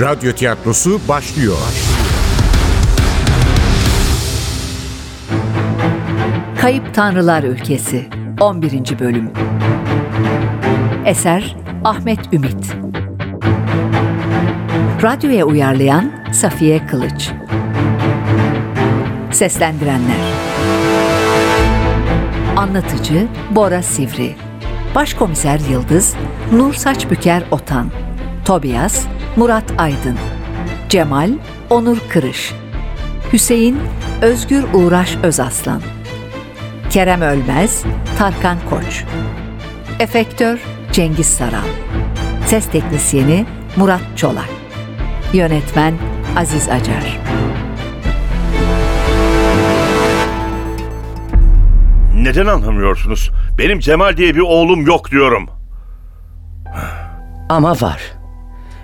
Radyo tiyatrosu başlıyor. Kayıp Tanrılar Ülkesi 11. Bölüm. Eser Ahmet Ümit. Radyoya uyarlayan Safiye Kılıç. Seslendirenler. Anlatıcı Bora Sivri. Başkomiser Yıldız Nur Saçbüker Otan. Tobias Murat Aydın Cemal Onur Kırış Hüseyin Özgür Uğraş Özaslan Kerem Ölmez, Tarkan Koç. Efektör Cengiz Saral. Ses teknisyeni Murat Çolak. Yönetmen Aziz Acar. Neden anlamıyorsunuz? Benim Cemal diye bir oğlum yok diyorum. Ama var.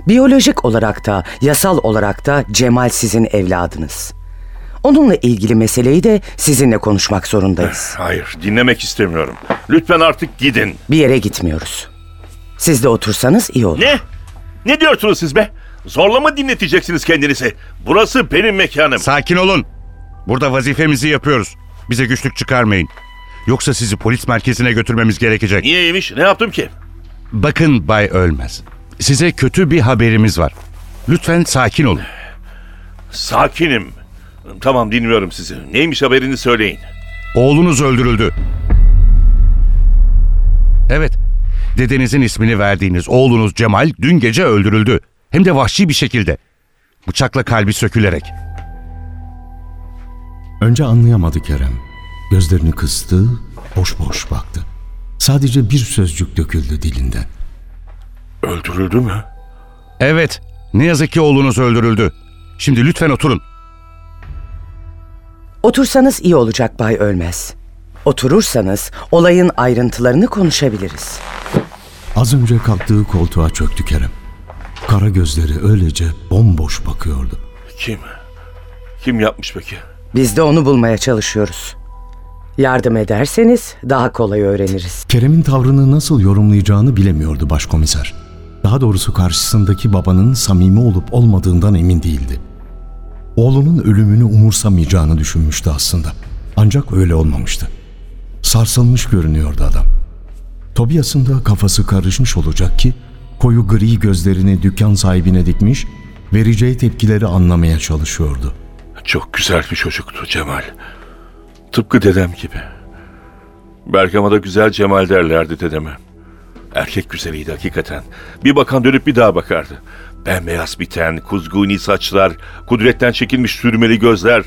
Biyolojik olarak da, yasal olarak da Cemal sizin evladınız. Onunla ilgili meseleyi de sizinle konuşmak zorundayız. Hayır, dinlemek istemiyorum. Lütfen artık gidin. Bir yere gitmiyoruz. Siz de otursanız iyi olur. Ne? Ne diyorsunuz siz be? Zorla mı dinleteceksiniz kendinizi? Burası benim mekanım. Sakin olun. Burada vazifemizi yapıyoruz. Bize güçlük çıkarmayın. Yoksa sizi polis merkezine götürmemiz gerekecek. Niyeymiş? Ne yaptım ki? Bakın Bay Ölmez. Size kötü bir haberimiz var. Lütfen sakin olun. Sakinim. Tamam dinliyorum sizi. Neymiş haberini söyleyin. Oğlunuz öldürüldü. Evet. Dedenizin ismini verdiğiniz oğlunuz Cemal dün gece öldürüldü. Hem de vahşi bir şekilde. Bıçakla kalbi sökülerek. Önce anlayamadı Kerem. Gözlerini kıstı, boş boş baktı. Sadece bir sözcük döküldü dilinden. Öldürüldü mü? Evet. Ne yazık ki oğlunuz öldürüldü. Şimdi lütfen oturun. Otursanız iyi olacak Bay Ölmez. Oturursanız olayın ayrıntılarını konuşabiliriz. Az önce kalktığı koltuğa çöktü Kerem. Kara gözleri öylece bomboş bakıyordu. Kim? Kim yapmış peki? Biz de onu bulmaya çalışıyoruz. Yardım ederseniz daha kolay öğreniriz. Kerem'in tavrını nasıl yorumlayacağını bilemiyordu başkomiser. Daha doğrusu karşısındaki babanın samimi olup olmadığından emin değildi. Oğlunun ölümünü umursamayacağını düşünmüştü aslında. Ancak öyle olmamıştı. Sarsılmış görünüyordu adam. Tobias'ın da kafası karışmış olacak ki koyu gri gözlerini dükkan sahibine dikmiş, vereceği tepkileri anlamaya çalışıyordu. Çok güzel bir çocuktu Cemal. Tıpkı dedem gibi. Bergama'da güzel Cemal derlerdi dedeme. Erkek güzeliydi hakikaten. Bir bakan dönüp bir daha bakardı. Bembeyaz biten, kuzguni saçlar, kudretten çekilmiş sürmeli gözler.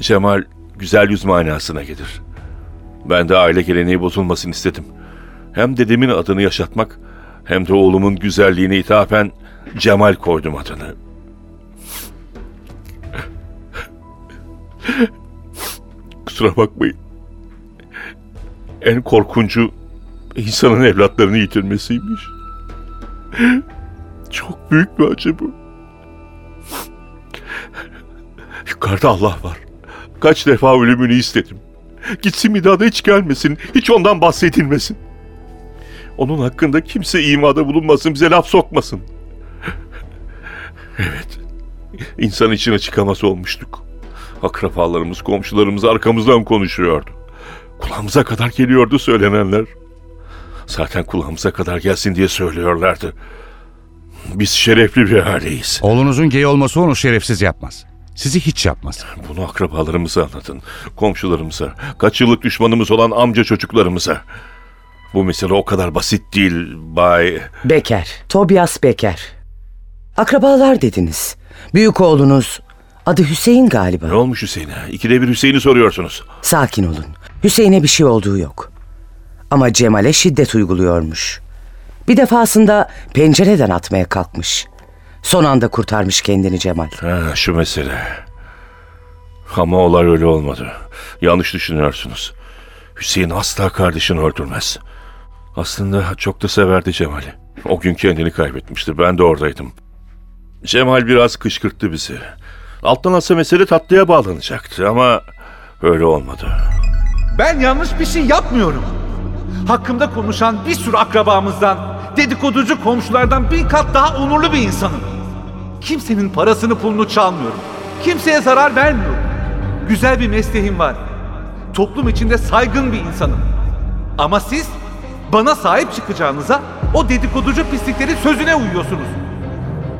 Cemal güzel yüz manasına gelir. Ben de aile geleneği bozulmasını istedim. Hem dedemin adını yaşatmak hem de oğlumun güzelliğine ithafen Cemal koydum adını. Kusura bakmayın. En korkuncu insanın evlatlarını yitirmesiymiş. Çok büyük bir acı bu. Yukarıda Allah var. Kaç defa ölümünü istedim. Gitsin bir daha da hiç gelmesin. Hiç ondan bahsedilmesin. Onun hakkında kimse imada bulunmasın, bize laf sokmasın. Evet. İnsan içine çıkamaz olmuştuk. Akrabalarımız, komşularımız arkamızdan konuşuyordu. Kulağımıza kadar geliyordu söylenenler. Zaten kulağımıza kadar gelsin diye söylüyorlardı. Biz şerefli bir aileyiz. Oğlunuzun gay olması onu şerefsiz yapmaz. Sizi hiç yapmaz. Bunu akrabalarımıza anlatın. Komşularımıza, kaç yıllık düşmanımız olan amca çocuklarımıza. Bu mesele o kadar basit değil Bay... Beker, Tobias Beker. Akrabalar dediniz. Büyük oğlunuz adı Hüseyin galiba. Ne olmuş Hüseyin'e? İkide bir Hüseyin'i soruyorsunuz. Sakin olun. Hüseyin'e bir şey olduğu yok. Ama Cemal'e şiddet uyguluyormuş. Bir defasında pencereden atmaya kalkmış. Son anda kurtarmış kendini Cemal. Ha, şu mesele. Ama olay öyle olmadı. Yanlış düşünüyorsunuz. Hüseyin asla kardeşini öldürmez. Aslında çok da severdi Cemal'i. O gün kendini kaybetmişti. Ben de oradaydım. Cemal biraz kışkırttı bizi. Alttan alsa mesele tatlıya bağlanacaktı ama öyle olmadı. Ben yanlış bir şey yapmıyorum. Hakkımda konuşan bir sürü akrabamızdan, dedikoducu komşulardan bin kat daha onurlu bir insanım. Kimsenin parasını pulunu çalmıyorum. Kimseye zarar vermiyorum. Güzel bir mesleğim var. Toplum içinde saygın bir insanım. Ama siz bana sahip çıkacağınıza o dedikoducu pisliklerin sözüne uyuyorsunuz.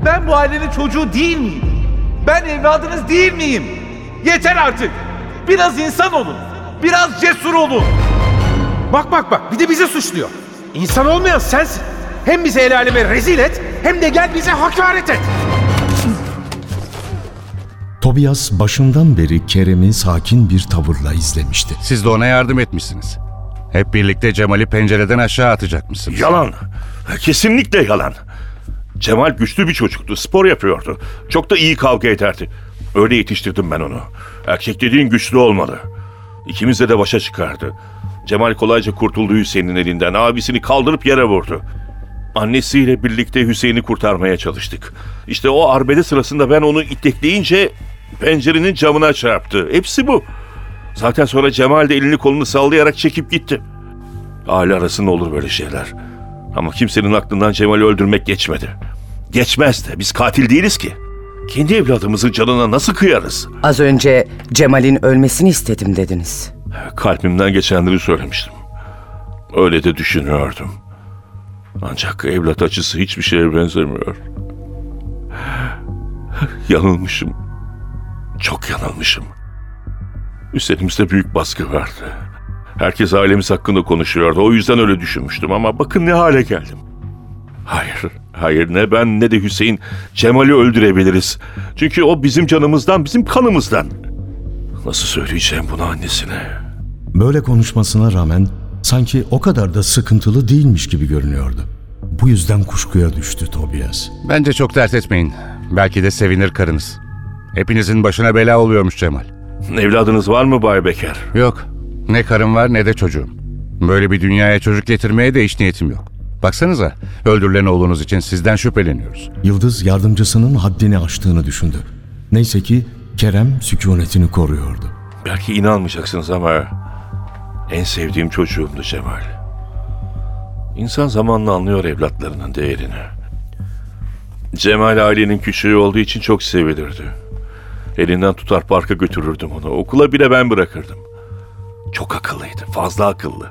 Ben bu ailenin çocuğu değil miyim? Ben evladınız değil miyim? Yeter artık. Biraz insan olun. Biraz cesur olun. Bak bak bak bir de bizi suçluyor. İnsan olmayan sensin. Hem bizi el aleme rezil et hem de gel bize hakaret et. Tobias başından beri Kerem'i sakin bir tavırla izlemişti. Siz de ona yardım etmişsiniz. Hep birlikte Cemal'i pencereden aşağı atacakmışsınız. Yalan. Kesinlikle yalan. Cemal güçlü bir çocuktu. Spor yapıyordu. Çok da iyi kavga ederdi. Öyle yetiştirdim ben onu. Erkek dediğin güçlü olmalı. İkimizle de başa çıkardı. Cemal kolayca kurtuldu Hüseyin'in elinden. Abisini kaldırıp yere vurdu. Annesiyle birlikte Hüseyin'i kurtarmaya çalıştık. İşte o arbede sırasında ben onu itekleyince pencerenin camına çarptı. Hepsi bu. Zaten sonra Cemal de elini kolunu sallayarak çekip gitti. Aile arasında olur böyle şeyler. Ama kimsenin aklından Cemal'i öldürmek geçmedi. Geçmez de biz katil değiliz ki. Kendi evladımızın canına nasıl kıyarız? Az önce Cemal'in ölmesini istedim dediniz. Kalbimden geçenleri söylemiştim. Öyle de düşünüyordum. Ancak evlat acısı hiçbir şeye benzemiyor. Yanılmışım. Çok yanılmışım. Üzerimizde büyük baskı vardı. Herkes ailemiz hakkında konuşuyordu. O yüzden öyle düşünmüştüm ama bakın ne hale geldim. Hayır, hayır ne ben ne de Hüseyin Cemal'i öldürebiliriz. Çünkü o bizim canımızdan, bizim kanımızdan. Nasıl söyleyeceğim bunu annesine? Böyle konuşmasına rağmen sanki o kadar da sıkıntılı değilmiş gibi görünüyordu. Bu yüzden kuşkuya düştü Tobias. Bence çok dert etmeyin. Belki de sevinir karınız. Hepinizin başına bela oluyormuş Cemal. Evladınız var mı Bay Beker? Yok. Ne karım var ne de çocuğum. Böyle bir dünyaya çocuk getirmeye de hiç niyetim yok. Baksanıza öldürülen oğlunuz için sizden şüpheleniyoruz. Yıldız yardımcısının haddini aştığını düşündü. Neyse ki Kerem sükunetini koruyordu. Belki inanmayacaksınız ama en sevdiğim çocuğumdu Cemal. İnsan zamanla anlıyor evlatlarının değerini. Cemal ailenin küçüğü olduğu için çok sevilirdi. Elinden tutar parka götürürdüm onu. Okula bile ben bırakırdım. Çok akıllıydı, fazla akıllı.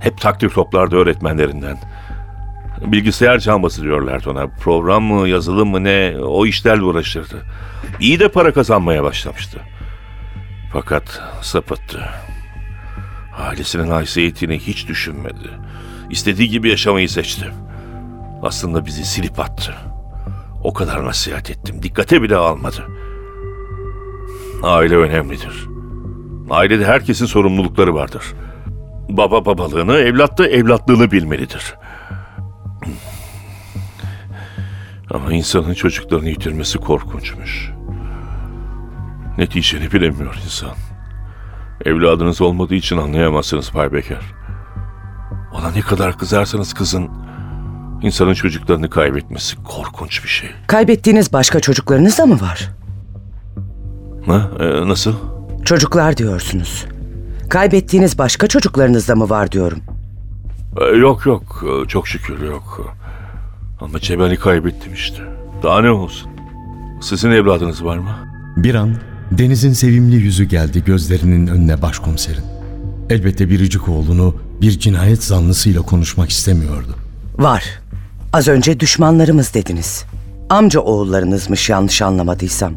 Hep takdir toplardı öğretmenlerinden. Bilgisayar cambası diyorlardı ona. Program mı, yazılım mı ne o işlerle uğraşırdı. İyi de para kazanmaya başlamıştı. Fakat sapıttı. Ailesinin haysiyetini hiç düşünmedi. İstediği gibi yaşamayı seçti. Aslında bizi silip attı. O kadar nasihat ettim. Dikkate bile almadı. Aile önemlidir. Ailede herkesin sorumlulukları vardır. Baba babalığını, evlat da evlatlığını bilmelidir. Ama insanın çocuklarını yitirmesi korkunçmuş. Ne diyeceğini bilemiyor insan. Evladınız olmadığı için anlayamazsınız Bay Beker. Ona ne kadar kızarsanız kızın, insanın çocuklarını kaybetmesi korkunç bir şey. Kaybettiğiniz başka çocuklarınız da mı var? Ha, e, nasıl? Çocuklar diyorsunuz. Kaybettiğiniz başka çocuklarınız da mı var diyorum. E, yok yok, e, çok şükür yok. Ama Cemal'i kaybettim işte. Daha ne olsun? Sizin evladınız var mı? Bir an Deniz'in sevimli yüzü geldi gözlerinin önüne başkomiserin. Elbette biricik oğlunu bir cinayet zanlısıyla konuşmak istemiyordu. Var. Az önce düşmanlarımız dediniz. Amca oğullarınızmış yanlış anlamadıysam.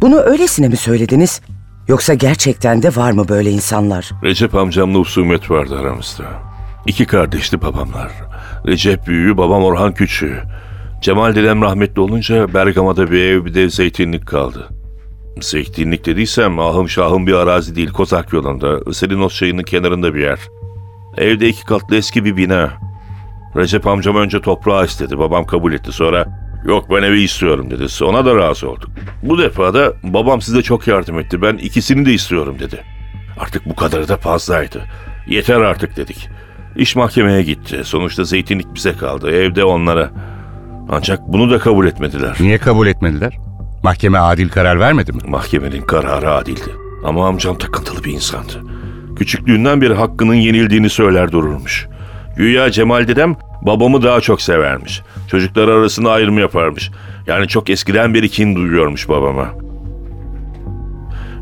Bunu öylesine mi söylediniz? Yoksa gerçekten de var mı böyle insanlar? Recep amcamla husumet vardı aramızda. İki kardeşti babamlar. Recep büyüğü, babam Orhan küçüğü. Cemal dedem rahmetli olunca Bergama'da bir ev bir de zeytinlik kaldı. Zeytinlik dediysem ahım şahım bir arazi değil Kozak yolunda. Iselinos çayının kenarında bir yer. Evde iki katlı eski bir bina. Recep amcam önce toprağı istedi. Babam kabul etti. Sonra yok ben evi istiyorum dedi. Ona da razı olduk. Bu defa da babam size çok yardım etti. Ben ikisini de istiyorum dedi. Artık bu kadarı da fazlaydı. Yeter artık dedik. İş mahkemeye gitti. Sonuçta zeytinlik bize kaldı. Evde onlara. Ancak bunu da kabul etmediler. Niye kabul etmediler? Mahkeme adil karar vermedi mi? Mahkemenin kararı adildi. Ama amcam takıntılı bir insandı. Küçüklüğünden beri hakkının yenildiğini söyler dururmuş. Güya Cemal dedem babamı daha çok severmiş. Çocuklar arasında ayrım yaparmış. Yani çok eskiden beri kin duyuyormuş babama.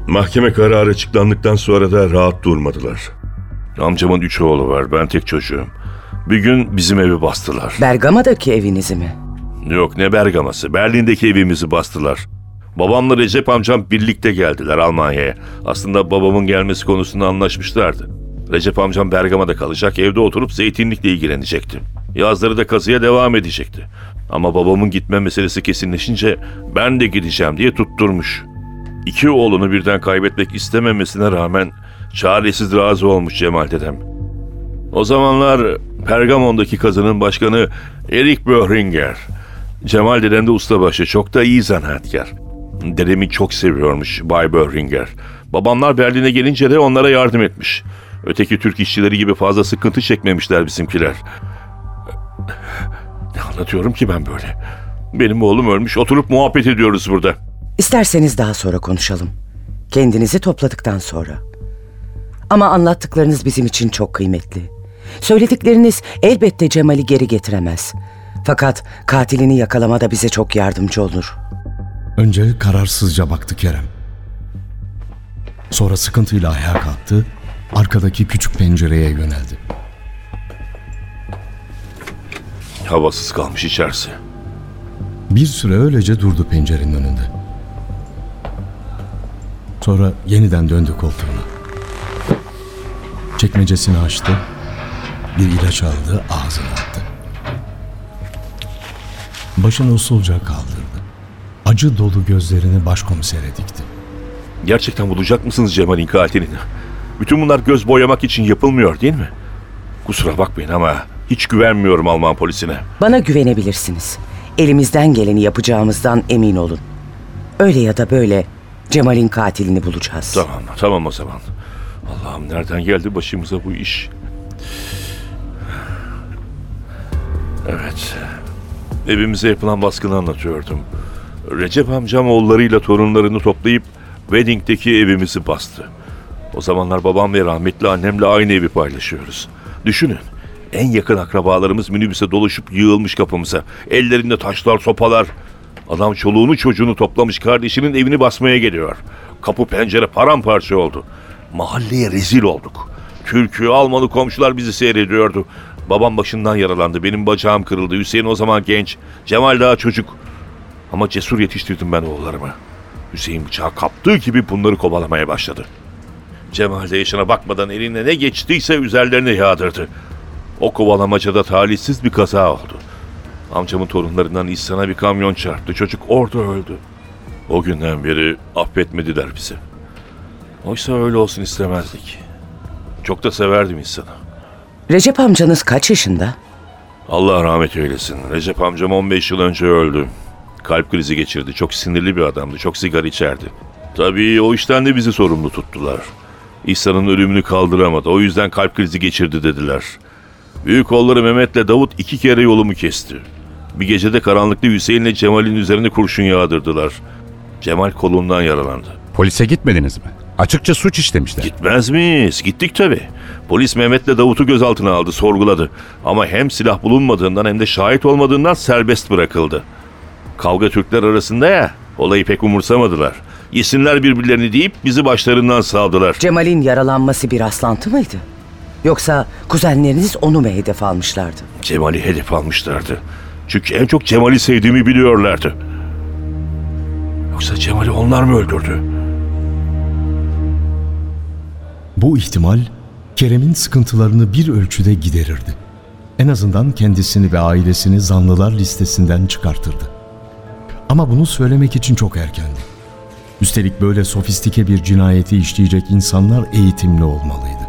Mahkeme kararı açıklandıktan sonra da rahat durmadılar. Amcamın üç oğlu var, ben tek çocuğum. Bir gün bizim evi bastılar. Bergama'daki evinizi mi? Yok ne Bergaması, Berlin'deki evimizi bastılar. Babamla Recep amcam birlikte geldiler Almanya'ya. Aslında babamın gelmesi konusunda anlaşmışlardı. Recep amcam Bergama'da kalacak, evde oturup zeytinlikle ilgilenecekti. Yazları da kazıya devam edecekti. Ama babamın gitme meselesi kesinleşince ben de gideceğim diye tutturmuş. İki oğlunu birden kaybetmek istememesine rağmen çaresiz razı olmuş Cemal dedem. O zamanlar Pergamon'daki kazının başkanı Erik Böhringer. Cemal dedem de ustabaşı, çok da iyi zanaatkar. Dedemi çok seviyormuş Bay Böhringer. Babamlar Berlin'e gelince de onlara yardım etmiş. Öteki Türk işçileri gibi fazla sıkıntı çekmemişler bizimkiler. Ne anlatıyorum ki ben böyle? Benim oğlum ölmüş, oturup muhabbet ediyoruz burada. İsterseniz daha sonra konuşalım. Kendinizi topladıktan sonra. Ama anlattıklarınız bizim için çok kıymetli. Söyledikleriniz elbette Cemal'i geri getiremez. Fakat katilini yakalamada bize çok yardımcı olur. Önce kararsızca baktı Kerem. Sonra sıkıntıyla ayağa kalktı, arkadaki küçük pencereye yöneldi. Havasız kalmış içerisi. Bir süre öylece durdu pencerenin önünde. Sonra yeniden döndü koltuğuna. Çekmecesini açtı. Bir ilaç aldı, ağzına attı. Başını usulca kaldırdı. Acı dolu gözlerini başkomisere dikti. Gerçekten bulacak mısınız Cemal'in katilini? Bütün bunlar göz boyamak için yapılmıyor değil mi? Kusura bakmayın ama hiç güvenmiyorum Alman polisine. Bana güvenebilirsiniz. Elimizden geleni yapacağımızdan emin olun. Öyle ya da böyle Cemal'in katilini bulacağız. Tamam, tamam o zaman. Allah'ım nereden geldi başımıza bu iş? Evet. Evimize yapılan baskını anlatıyordum. Recep amcam oğullarıyla torunlarını toplayıp Wedding'deki evimizi bastı. O zamanlar babam ve rahmetli annemle aynı evi paylaşıyoruz. Düşünün. En yakın akrabalarımız minibüse doluşup yığılmış kapımıza. Ellerinde taşlar, sopalar. Adam çoluğunu çocuğunu toplamış kardeşinin evini basmaya geliyor. Kapı pencere paramparça oldu. Mahalleye rezil olduk. Türk'ü, Almanı komşular bizi seyrediyordu. Babam başından yaralandı. Benim bacağım kırıldı. Hüseyin o zaman genç. Cemal daha çocuk. Ama cesur yetiştirdim ben oğullarımı. Hüseyin bıçağı kaptığı gibi bunları kovalamaya başladı. Cemal de yaşına bakmadan eline ne geçtiyse üzerlerine yağdırdı. O kovalamacada talihsiz bir kaza oldu. Amcamın torunlarından İhsan'a bir kamyon çarptı. Çocuk orada öldü. O günden beri affetmediler bizi. Oysa öyle olsun istemezdik. Çok da severdim İhsan'ı. Recep amcanız kaç yaşında? Allah rahmet eylesin. Recep amcam 15 yıl önce öldü. Kalp krizi geçirdi. Çok sinirli bir adamdı. Çok sigara içerdi. Tabii o işten de bizi sorumlu tuttular. İhsan'ın ölümünü kaldıramadı. O yüzden kalp krizi geçirdi dediler. Büyük oğulları Mehmet'le Davut iki kere yolumu kesti. Bir gecede karanlıkta Hüseyin'le Cemal'in üzerine kurşun yağdırdılar. Cemal kolundan yaralandı. Polise gitmediniz mi? Açıkça suç işlemişler. Gitmez miyiz? Gittik tabii. Polis Mehmet'le Davut'u gözaltına aldı, sorguladı. Ama hem silah bulunmadığından hem de şahit olmadığından serbest bırakıldı. Kavga Türkler arasında ya, olayı pek umursamadılar. Yesinler birbirlerini deyip bizi başlarından savdılar. Cemal'in yaralanması bir rastlantı mıydı? Yoksa kuzenleriniz onu mu hedef almışlardı? Cemal'i hedef almışlardı. Çünkü en çok Cemal'i sevdiğimi biliyorlardı. Yoksa Cemal'i onlar mı öldürdü? Bu ihtimal Kerem'in sıkıntılarını bir ölçüde giderirdi. En azından kendisini ve ailesini zanlılar listesinden çıkartırdı. Ama bunu söylemek için çok erkendi. Üstelik böyle sofistike bir cinayeti işleyecek insanlar eğitimli olmalıydı.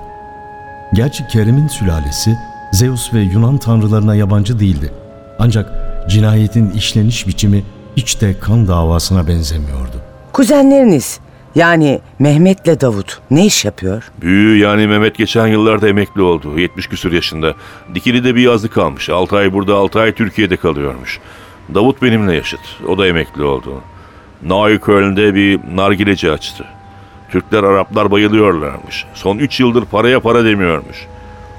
Gerçi Kerem'in sülalesi Zeus ve Yunan tanrılarına yabancı değildi. Ancak cinayetin işleniş biçimi hiç de kan davasına benzemiyordu. Kuzenleriniz yani Mehmet'le Davut ne iş yapıyor? Büyüğü yani Mehmet geçen yıllarda emekli oldu. 70 küsur yaşında. Dikili'de bir yazlık kalmış. 6 ay burada 6 ay Türkiye'de kalıyormuş. Davut benimle yaşıt. O da emekli oldu. Neukölln'de bir nargileci açtı. Türkler Araplar bayılıyorlarmış. Son 3 yıldır paraya para demiyormuş.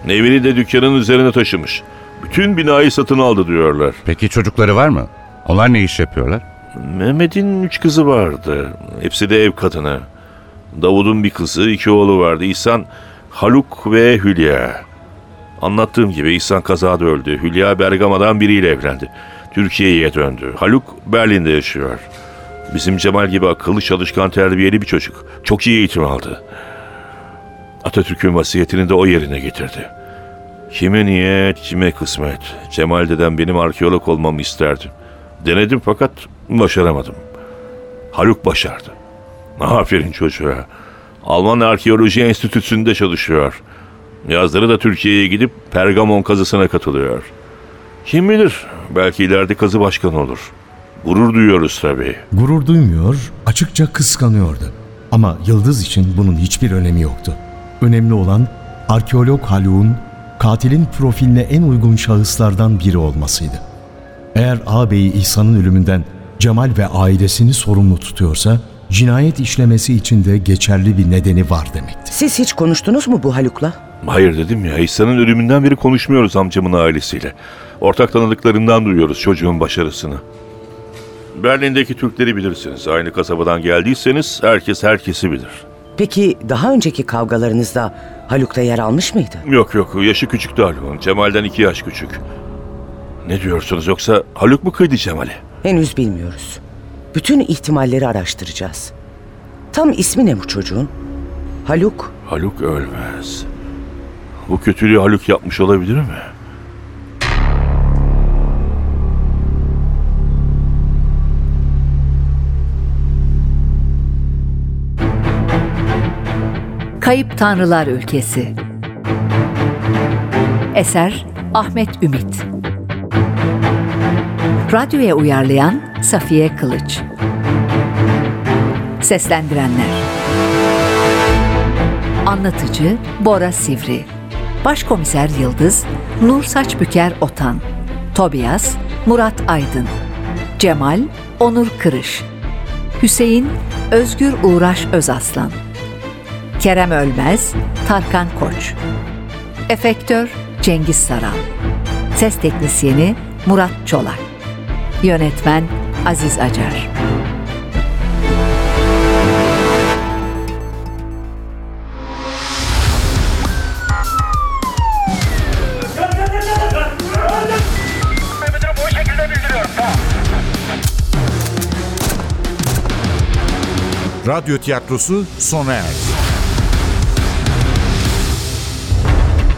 Evini de dükkanın üzerine taşımış. Bütün binayı satın aldı diyorlar. Peki çocukları var mı? Onlar ne iş yapıyorlar? Mehmet'in üç kızı vardı. Hepsi de ev kadını. Davud'un bir kızı, iki oğlu vardı. İhsan, Haluk ve Hülya. Anlattığım gibi İhsan kazada öldü. Hülya Bergama'dan biriyle evlendi. Türkiye'ye döndü. Haluk Berlin'de yaşıyor. Bizim Cemal gibi akıllı, çalışkan, terbiyeli bir çocuk. Çok iyi eğitim aldı. Atatürk'ün vasiyetini de o yerine getirdi. Kime niyet, kime kısmet. Cemal dedem benim arkeolog olmamı isterdi. Denedim fakat başaramadım. Haluk başardı. Aferin çocuğa. Alman Arkeoloji Enstitüsü'nde çalışıyor. Yazları da Türkiye'ye gidip Pergamon kazısına katılıyor. Kim bilir belki ileride kazı başkanı olur. Gurur duyuyoruz tabii. Gurur duymuyor, açıkça kıskanıyordu. Ama Yıldız için bunun hiçbir önemi yoktu. Önemli olan arkeolog Haluk'un katilin profiline en uygun şahıslardan biri olmasıydı. Eğer ağabeyi İhsan'ın ölümünden Cemal ve ailesini sorumlu tutuyorsa, cinayet işlemesi için de geçerli bir nedeni var demekti. Siz hiç konuştunuz mu bu Haluk'la? Hayır dedim ya İhsan'ın ölümünden beri konuşmuyoruz amcamın ailesiyle. Ortak tanıdıklarından duyuyoruz çocuğun başarısını. Berlin'deki Türkleri bilirsiniz. Aynı kasabadan geldiyseniz herkes herkesi bilir. Peki daha önceki kavgalarınızda Haluk da yer almış mıydı? Yok yok yaşı küçüktü Haluk'un. Cemal'den iki yaş küçük. Ne diyorsunuz yoksa Haluk mu kıydı Cemal'i? Henüz bilmiyoruz. Bütün ihtimalleri araştıracağız. Tam ismi ne bu çocuğun? Haluk. Haluk ölmez. Bu kötülüğü Haluk yapmış olabilir mi? Kayıp Tanrılar Ülkesi Eser Ahmet Ümit Radyoya uyarlayan Safiye Kılıç. Seslendirenler. Anlatıcı Bora Sivri. Başkomiser Yıldız Nur Saçbüker Otan. Tobias Murat Aydın. Cemal Onur Kırış. Hüseyin Özgür Uğraş Özaslan. Kerem Ölmez, Tarkan Koç. Efektör Cengiz Saral. Ses teknisyeni Murat Çolak. Yönetmen Aziz Acar. Radyo tiyatrosu sona erdi.